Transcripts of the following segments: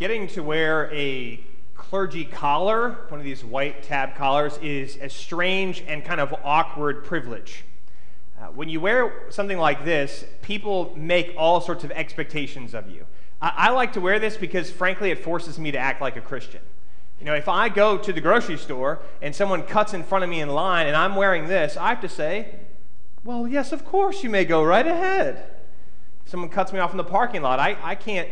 getting to wear a clergy collar, one of these white tab collars, is a strange and kind of awkward privilege. Uh, when you wear something like this, people make all sorts of expectations of you. I, I like to wear this because, frankly, it forces me to act like a Christian. You know, if I go to the grocery store and someone cuts in front of me in line and I'm wearing this, I have to say, well, yes, of course, you may go right ahead. If someone cuts me off in the parking lot, I, I can't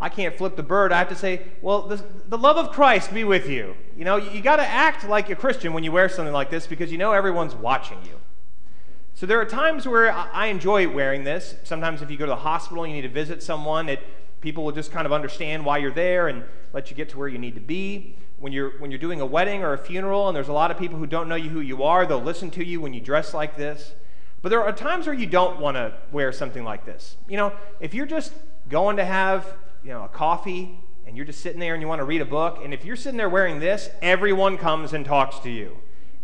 I can't flip the bird. I have to say, well, the, the love of Christ be with you. You know, you, you got to act like a Christian when you wear something like this because you know everyone's watching you. So there are times where I enjoy wearing this. Sometimes if you go to the hospital and you need to visit someone, it, people will just kind of understand why you're there and let you get to where you need to be. When you're, when you're doing a wedding or a funeral and there's a lot of people who don't know you who you are, they'll listen to you when you dress like this. But there are times where you don't want to wear something like this. You know, if you're just going to have you know, a coffee and you're just sitting there and you want to read a book, and if you're sitting there wearing this, everyone comes and talks to you.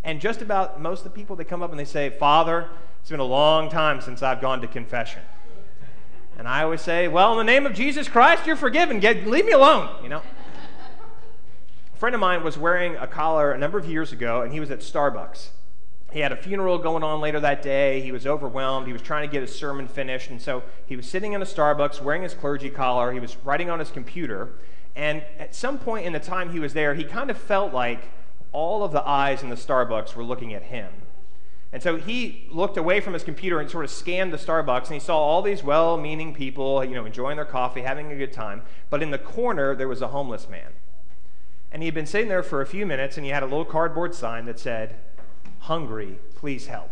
And just about most of the people that come up and they say, Father, it's been a long time since I've gone to confession. And I always say, Well, in the name of Jesus Christ, you're forgiven. Get, leave me alone, you know. A friend of mine was wearing a collar a number of years ago, and he was at Starbucks. He had a funeral going on later that day. He was overwhelmed. He was trying to get his sermon finished. And so he was sitting in a Starbucks wearing his clergy collar. He was writing on his computer. And at some point in the time he was there, he kind of felt like all of the eyes in the Starbucks were looking at him. And so he looked away from his computer and sort of scanned the Starbucks, and he saw all these well meaning people, you know, enjoying their coffee, having a good time. But in the corner, there was a homeless man. And he had been sitting there for a few minutes, and he had a little cardboard sign that said, hungry, please help.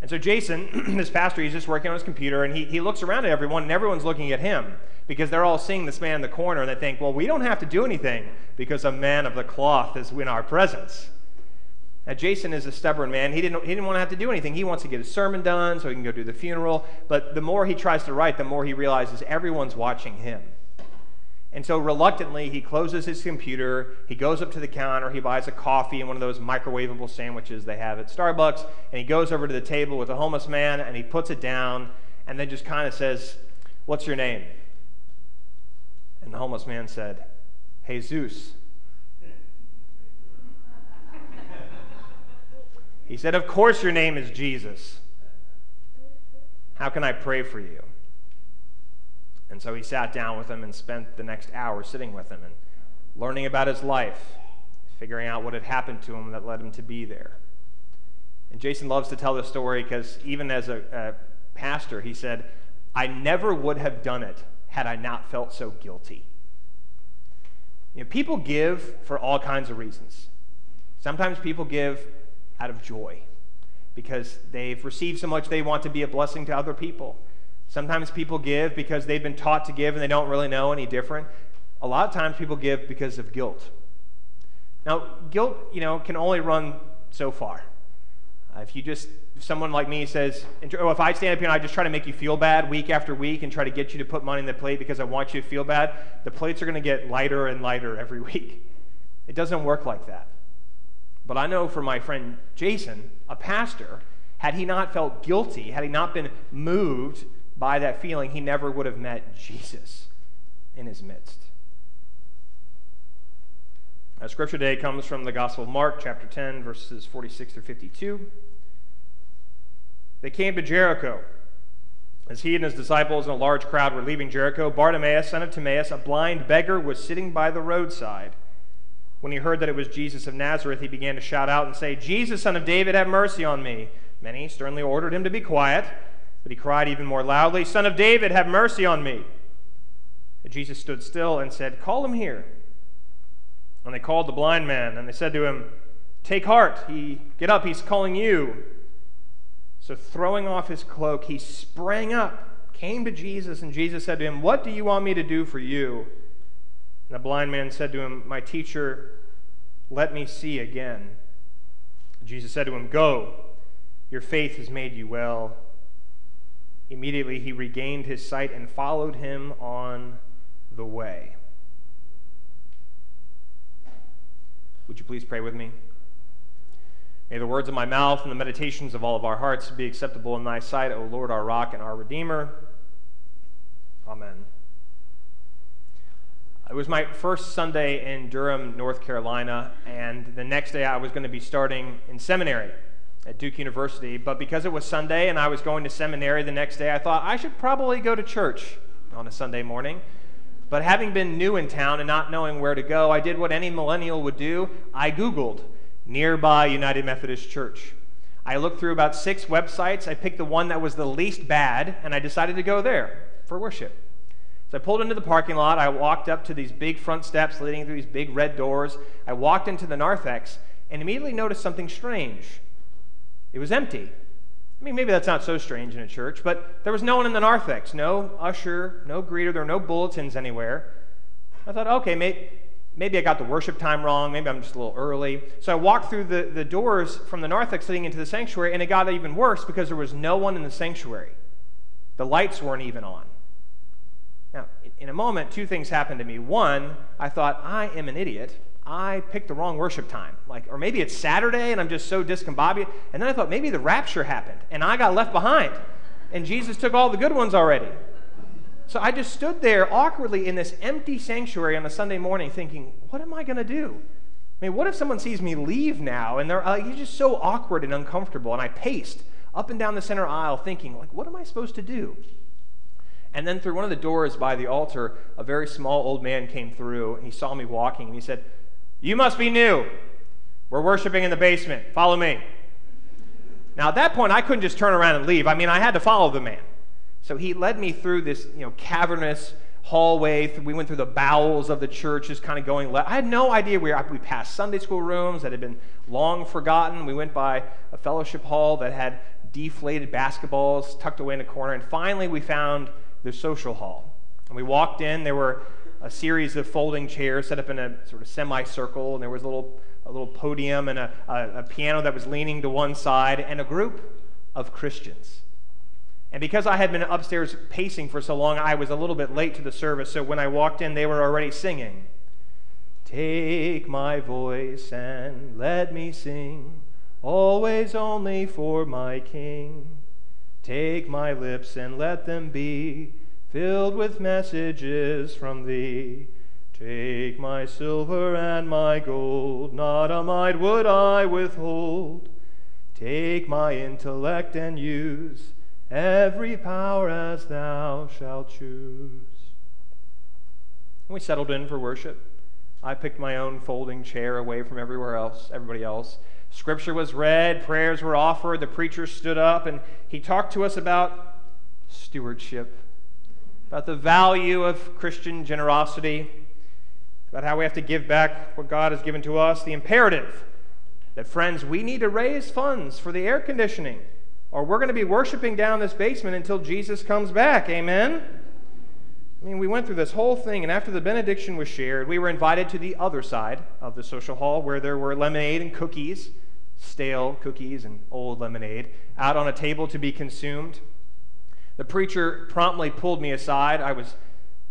And so Jason, this pastor, he's just working on his computer and he, he looks around at everyone and everyone's looking at him because they're all seeing this man in the corner and they think, well, we don't have to do anything because a man of the cloth is in our presence. Now, Jason is a stubborn man. He didn't, he didn't want to have to do anything. He wants to get his sermon done so he can go do the funeral. But the more he tries to write, the more he realizes everyone's watching him. And so reluctantly, he closes his computer, he goes up to the counter, he buys a coffee and one of those microwavable sandwiches they have at Starbucks, and he goes over to the table with the homeless man and he puts it down and then just kind of says, What's your name? And the homeless man said, Jesus. he said, Of course your name is Jesus. How can I pray for you? And so he sat down with him and spent the next hour sitting with him and learning about his life, figuring out what had happened to him that led him to be there. And Jason loves to tell this story because even as a, a pastor, he said, I never would have done it had I not felt so guilty. You know, people give for all kinds of reasons. Sometimes people give out of joy because they've received so much they want to be a blessing to other people. Sometimes people give because they've been taught to give and they don't really know any different. A lot of times people give because of guilt. Now, guilt, you know, can only run so far. Uh, if you just, if someone like me says, oh, if I stand up here and I just try to make you feel bad week after week and try to get you to put money in the plate because I want you to feel bad, the plates are going to get lighter and lighter every week. It doesn't work like that. But I know for my friend Jason, a pastor, had he not felt guilty, had he not been moved by that feeling, he never would have met Jesus in his midst. Our scripture today comes from the Gospel of Mark, chapter 10, verses 46 through 52. They came to Jericho. As he and his disciples and a large crowd were leaving Jericho, Bartimaeus, son of Timaeus, a blind beggar, was sitting by the roadside. When he heard that it was Jesus of Nazareth, he began to shout out and say, Jesus, son of David, have mercy on me. Many sternly ordered him to be quiet. But he cried even more loudly, Son of David, have mercy on me. And Jesus stood still and said, Call him here. And they called the blind man, and they said to him, Take heart, he get up, he's calling you. So throwing off his cloak, he sprang up, came to Jesus, and Jesus said to him, What do you want me to do for you? And the blind man said to him, My teacher, let me see again. Jesus said to him, Go, your faith has made you well. Immediately he regained his sight and followed him on the way. Would you please pray with me? May the words of my mouth and the meditations of all of our hearts be acceptable in thy sight, O Lord, our rock and our redeemer. Amen. It was my first Sunday in Durham, North Carolina, and the next day I was going to be starting in seminary at Duke University. But because it was Sunday and I was going to seminary the next day, I thought I should probably go to church on a Sunday morning. But having been new in town and not knowing where to go, I did what any millennial would do. I Googled nearby United Methodist Church. I looked through about six websites. I picked the one that was the least bad, and I decided to go there for worship. So I pulled into the parking lot. I walked up to these big front steps leading through these big red doors. I walked into the narthex and immediately noticed something strange. It was empty. I mean, maybe that's not so strange in a church, but there was no one in the narthex, no usher, no greeter, there were no bulletins anywhere. I thought, okay, maybe, I got the worship time wrong, maybe I'm just a little early. So I walked through the, the doors from the narthex leading into the sanctuary, and it got even worse because there was no one in the sanctuary. The lights weren't even on. Now, in a moment, two things happened to me. One, I thought, I am an idiot. I picked the wrong worship time. Like, or maybe it's Saturday and I'm just so discombobulated. And then I thought maybe the rapture happened and I got left behind. And Jesus took all the good ones already. So I just stood there awkwardly in this empty sanctuary on a Sunday morning thinking, what am I going to do? I mean, what if someone sees me leave now and they're like, you're just so awkward and uncomfortable? And I paced up and down the center aisle thinking, like, what am I supposed to do? And then through one of the doors by the altar, a very small old man came through and he saw me walking and he said, you must be new. We're worshiping in the basement. Follow me. Now, at that point, I couldn't just turn around and leave. I mean, I had to follow the man. So he led me through this, you know, cavernous hallway. We went through the bowels of the church, just kind of going left. I had no idea where we passed Sunday school rooms that had been long forgotten. We went by a fellowship hall that had deflated basketballs tucked away in a corner. And finally, we found the social hall. And we walked in. There were a series of folding chairs set up in a sort of semicircle, and there was a little, a little podium and a, a, a piano that was leaning to one side, and a group of Christians. And because I had been upstairs pacing for so long, I was a little bit late to the service. So when I walked in, they were already singing. Take my voice and let me sing, always only for my King. Take my lips and let them be filled with messages from thee. Take my silver and my gold, not a mite would I withhold. Take my intellect and use every power as thou shalt choose. We settled in for worship. I picked my own folding chair away from everywhere else, everybody else. Scripture was read, prayers were offered, the preacher stood up, and he talked to us about stewardship about the value of Christian generosity, about how we have to give back what God has given to us, the imperative that, friends, we need to raise funds for the air conditioning, or we're going to be worshiping down this basement until Jesus comes back. Amen? I mean, we went through this whole thing, and after the benediction was shared, we were invited to the other side of the social hall where there were lemonade and cookies, stale cookies and old lemonade, out on a table to be consumed. The preacher promptly pulled me aside. I was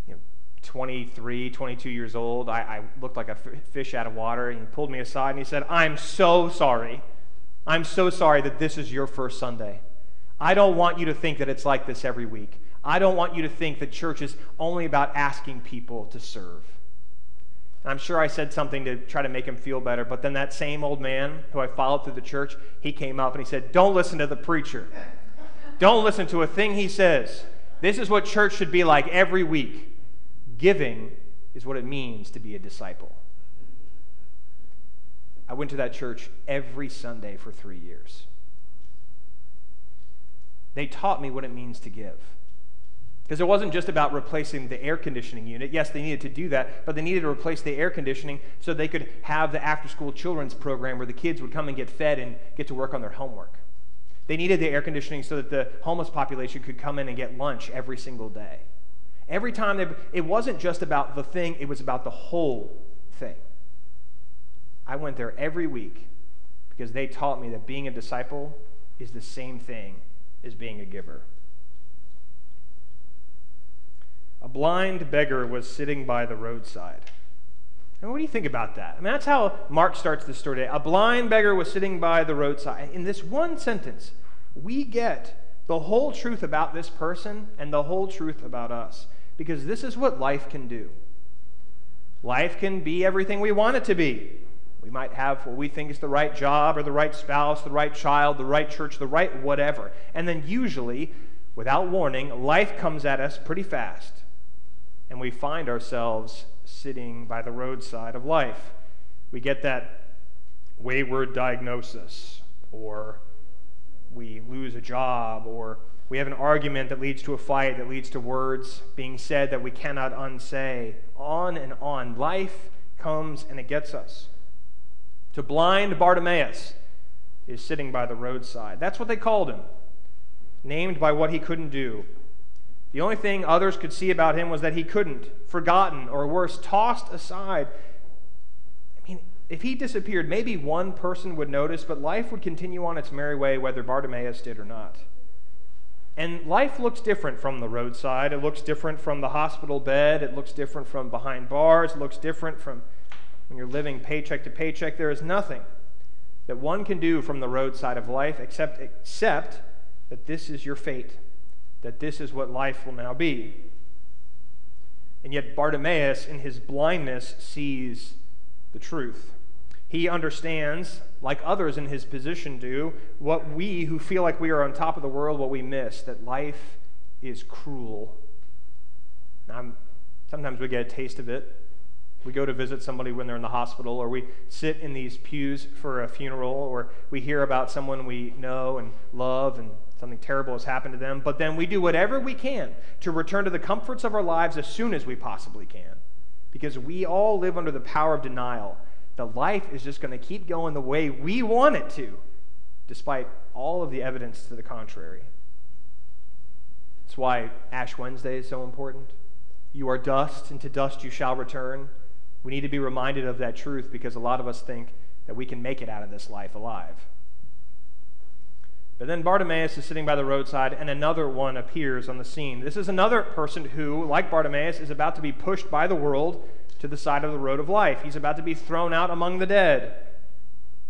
you know, 23, 22 years old. I, I looked like a f- fish out of water. He pulled me aside and he said, I'm so sorry. I'm so sorry that this is your first Sunday. I don't want you to think that it's like this every week. I don't want you to think that church is only about asking people to serve. And I'm sure I said something to try to make him feel better, but then that same old man who I followed through the church, he came up and he said, Don't listen to the preacher. Don't listen to a thing he says. This is what church should be like every week. Giving is what it means to be a disciple. I went to that church every Sunday for three years. They taught me what it means to give. Because it wasn't just about replacing the air conditioning unit. Yes, they needed to do that, but they needed to replace the air conditioning so they could have the after school children's program where the kids would come and get fed and get to work on their homework. They needed the air conditioning so that the homeless population could come in and get lunch every single day. Every time they, it wasn't just about the thing, it was about the whole thing. I went there every week because they taught me that being a disciple is the same thing as being a giver. A blind beggar was sitting by the roadside. And what do you think about that? I mean, that's how Mark starts the story today. A blind beggar was sitting by the roadside. In this one sentence, we get the whole truth about this person and the whole truth about us. Because this is what life can do. Life can be everything we want it to be. We might have what we think is the right job or the right spouse, the right child, the right church, the right whatever. And then usually, without warning, life comes at us pretty fast. And we find ourselves sitting by the roadside of life. We get that wayward diagnosis, or we lose a job, or we have an argument that leads to a fight, that leads to words being said that we cannot unsay. On and on. Life comes and it gets us. To blind Bartimaeus is sitting by the roadside. That's what they called him, named by what he couldn't do. The only thing others could see about him was that he couldn't, forgotten, or worse, tossed aside. I mean, if he disappeared, maybe one person would notice, but life would continue on its merry way whether Bartimaeus did or not. And life looks different from the roadside. It looks different from the hospital bed. It looks different from behind bars. It looks different from when you're living paycheck to paycheck. There is nothing that one can do from the roadside of life except, except that this is your fate, that this is what life will now be. And yet, Bartimaeus, in his blindness, sees the truth. He understands, like others in his position do, what we who feel like we are on top of the world, what we miss, that life is cruel. Now, sometimes we get a taste of it. We go to visit somebody when they're in the hospital, or we sit in these pews for a funeral, or we hear about someone we know and love and something terrible has happened to them. But then we do whatever we can to return to the comforts of our lives as soon as we possibly can. Because we all live under the power of denial the life is just going to keep going the way we want it to, despite all of the evidence to the contrary. That's why Ash Wednesday is so important. You are dust, and to dust you shall return. We need to be reminded of that truth because a lot of us think that we can make it out of this life alive. But then Bartimaeus is sitting by the roadside, and another one appears on the scene. This is another person who, like Bartimaeus, is about to be pushed by the world to the side of the road of life. He's about to be thrown out among the dead.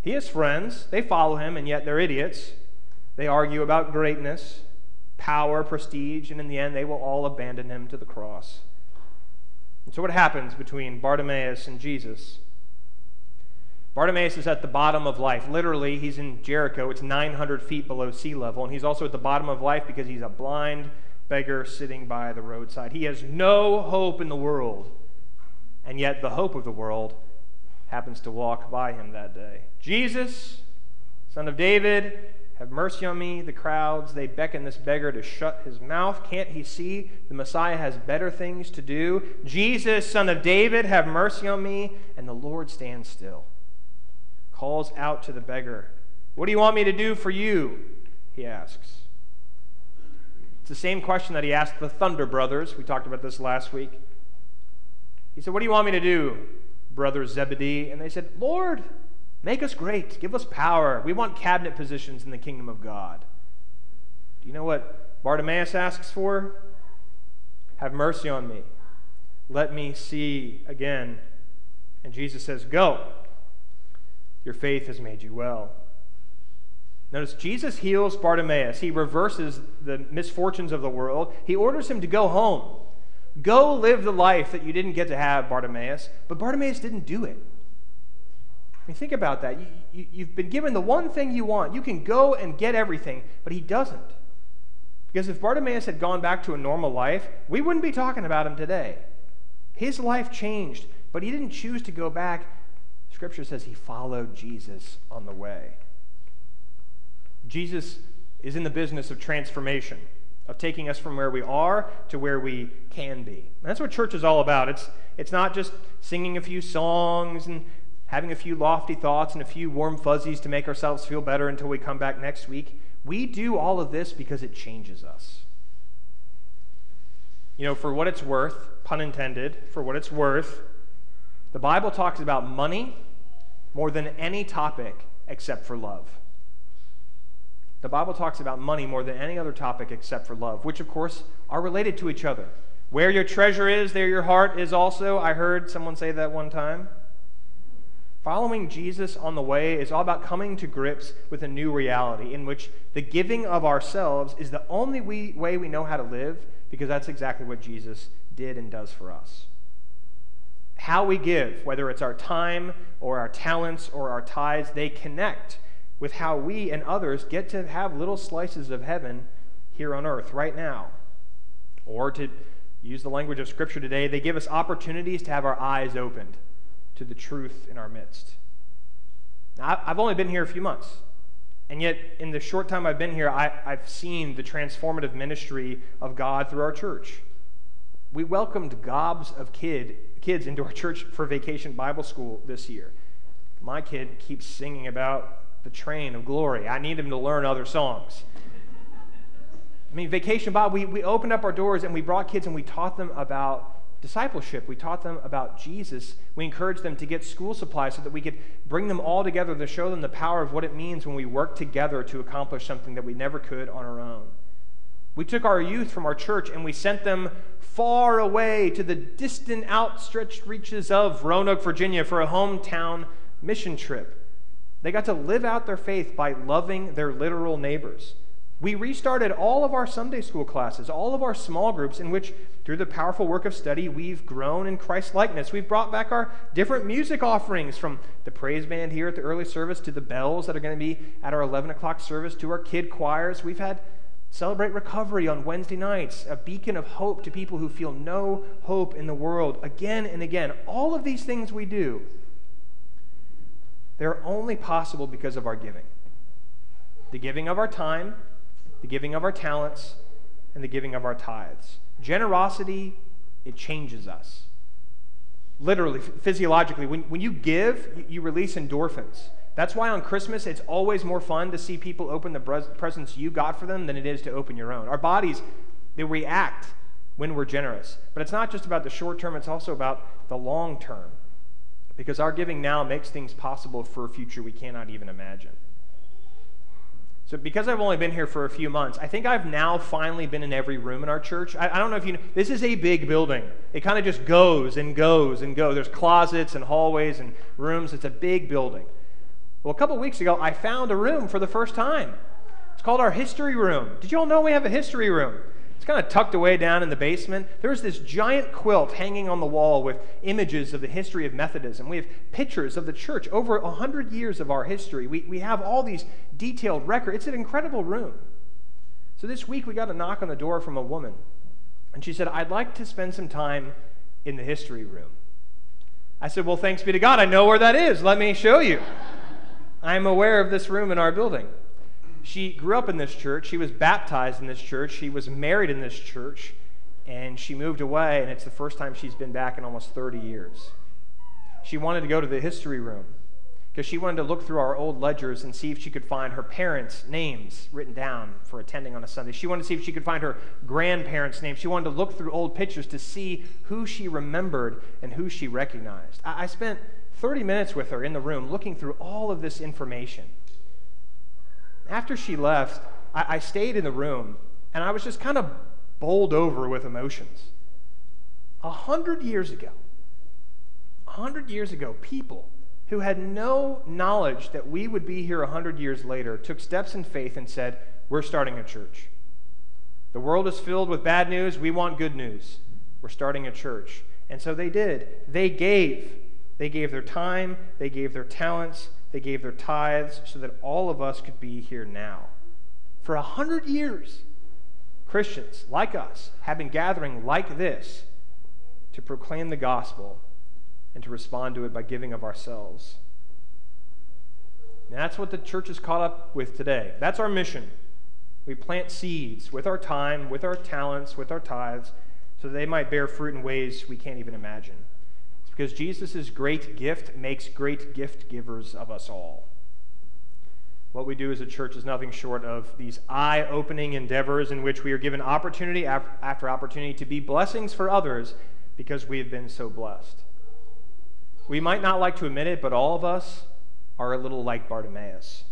He has friends. They follow him, and yet they're idiots. They argue about greatness, power, prestige, and in the end, they will all abandon him to the cross. And so, what happens between Bartimaeus and Jesus? Bartimaeus is at the bottom of life. Literally, he's in Jericho. It's 900 feet below sea level. And he's also at the bottom of life because he's a blind beggar sitting by the roadside. He has no hope in the world and yet the hope of the world happens to walk by him that day. Jesus, son of David, have mercy on me. The crowds, they beckon this beggar to shut his mouth. Can't he see the Messiah has better things to do? Jesus, son of David, have mercy on me. And the Lord stands still, calls out to the beggar, What do you want me to do for you? He asks. It's the same question that he asked the Thunder Brothers. We talked about this last week. He said, What do you want me to do, brother Zebedee? And they said, Lord, make us great. Give us power. We want cabinet positions in the kingdom of God. Do you know what Bartimaeus asks for? Have mercy on me. Let me see again. And Jesus says, Go. Your faith has made you well. Notice Jesus heals Bartimaeus. He reverses the misfortunes of the world. He orders him to go home. Go live the life that you didn't get to have, Bartimaeus. But Bartimaeus didn't do it. I mean, think about that. You, you, you've been given the one thing you want. You can go and get everything, but he doesn't. Because if Bartimaeus had gone back to a normal life, we wouldn't be talking about him today. His life changed, but he didn't choose to go back. Scripture says he followed Jesus on the way. Jesus is in the business of transformation of taking us from where we are to where we can be. And that's what church is all about. It's, it's not just singing a few songs and having a few lofty thoughts and a few warm fuzzies to make ourselves feel better until we come back next week. We do all of this because it changes us. You know, for what it's worth, pun intended, for what it's worth, the Bible talks about money more than any topic except for love. The Bible talks about money more than any other topic except for love, which, of course, are related to each other. Where your treasure is, there your heart is also. I heard someone say that one time. Following Jesus on the way is all about coming to grips with a new reality in which the giving of ourselves is the only way we know how to live because that's exactly what Jesus did and does for us. How we give, whether it's our time or our talents or our tithes, they connect with how we and others get to have little slices of heaven here on earth right now. Or to use the language of Scripture today, they give us opportunities to have our eyes opened to the truth in our midst. Now, I've only been here a few months, and yet in the short time I've been here, I, have seen the transformative ministry of God through our church. We welcomed gobs of kid, kids into our church for vacation Bible school this year. My kid keeps singing about the train of glory. I need him to learn other songs. I mean, Vacation Bible, we, we opened up our doors and we brought kids and we taught them about discipleship. We taught them about Jesus. We encouraged them to get school supplies so that we could bring them all together to show them the power of what it means when we work together to accomplish something that we never could on our own. We took our youth from our church and we sent them far away to the distant, outstretched reaches of Roanoke, Virginia for a hometown mission trip. They got to live out their faith by loving their literal neighbors. We restarted all of our Sunday school classes, all of our small groups, in which, through the powerful work of study, we've grown in Christ likeness. We've brought back our different music offerings from the praise band here at the early service to the bells that are going to be at our 11 o'clock service to our kid choirs. We've had Celebrate Recovery on Wednesday nights, a beacon of hope to people who feel no hope in the world. Again and again, all of these things we do they're only possible because of our giving the giving of our time, the giving of our talents, and the giving of our tithes. Generosity, it changes us. Literally, physiologically, when, when you give, you, you release endorphins. That's why on Christmas it's always more fun to see people open the presents you got for them than it is to open your own. Our bodies, they react when we're generous. But it's not just about the short term, it's also about the long term because our giving now makes things possible for a future we cannot even imagine. So, because I've only been here for a few months, I think I've now finally been in every room in our church. I, I don't know if you know, this is a big building. It kind of just goes and goes and goes. There's closets and hallways and rooms. It's a big building. Well, a couple weeks ago, I found a room for the first time. It's called our history room. Did you all know we have a history room? It's kind of tucked away down in the basement. There's this giant quilt hanging on the wall with images of the history of Methodism. We have pictures of the church over 100 years of our history. We, we have all these detailed records. It's an incredible room. So this week we got a knock on the door from a woman. And she said, I'd like to spend some time in the history room. I said, Well, thanks be to God. I know where that is. Let me show you. I'm aware of this room in our building. She grew up in this church. She was baptized in this church. She was married in this church. And she moved away, and it's the first time she's been back in almost 30 years. She wanted to go to the history room because she wanted to look through our old ledgers and see if she could find her parents' names written down for attending on a Sunday. She wanted to see if she could find her grandparents' names. She wanted to look through old pictures to see who she remembered and who she recognized. I, I spent 30 minutes with her in the room looking through all of this information after she left, I, I stayed in the room and I was just kind of bowled over with emotions. A hundred years ago, a hundred years ago, people who had no knowledge that we would be here a hundred years later took steps in faith and said, We're starting a church. The world is filled with bad news. We want good news. We're starting a church. And so they did. They gave. They gave their time, they gave their talents, they gave their tithes so that all of us could be here now. For a hundred years, Christians like us have been gathering like this to proclaim the gospel and to respond to it by giving of ourselves. And that's what the church is caught up with today. That's our mission. We plant seeds with our time, with our talents, with our tithes, so that they might bear fruit in ways we can't even imagine because Jesus' great gift makes great gift givers of us all. What we do as a church is nothing short of these eye opening endeavors in which we are given opportunity after opportunity to be blessings for others because we have been so blessed. We might not like to admit it, but all of us are a little like Bartimaeus.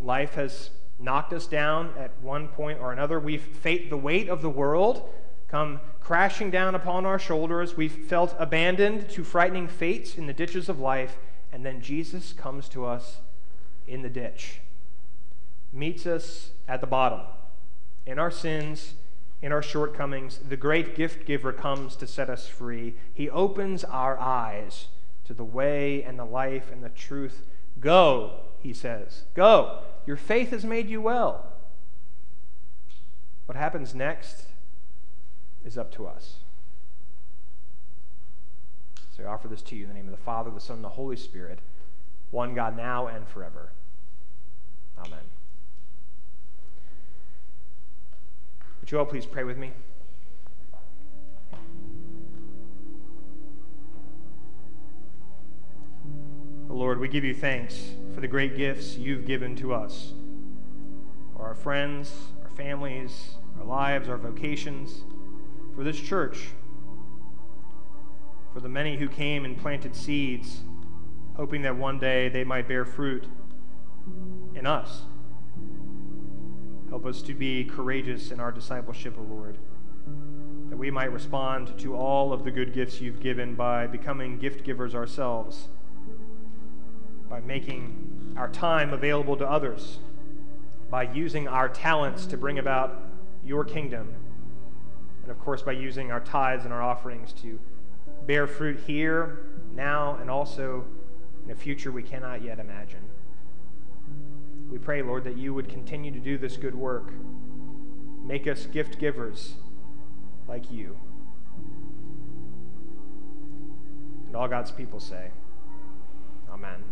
Life has knocked us down at one point or another. We've faced the weight of the world come crashing down upon our shoulders. We've felt abandoned to frightening fates in the ditches of life, and then Jesus comes to us in the ditch, meets us at the bottom, in our sins, in our shortcomings, the great gift giver comes to set us free. He opens our eyes to the way and the life and the truth. Go, he says. Go. Your faith has made you well. What happens next is up to us. So I offer this to you in the name of the Father, the Son, and the Holy Spirit, one God now and forever. Amen. Would you all please pray with me? Lord, we give you thanks for the great gifts you've given to us for our friends, our families, our lives, our vocations, for this church, for the many who came and planted seeds, hoping that one day they might bear fruit in us. Help us to be courageous in our discipleship, O Lord, that we might respond to all of the good gifts you've given by becoming gift givers ourselves, by making our time available to others, by using our talents to bring about your kingdom, and of course, by using our tithes and our offerings to bear fruit here, now, and also in a future we cannot yet imagine. We pray, Lord, that you would continue to do this good work. Make us gift givers like you. And all God's people say, Amen.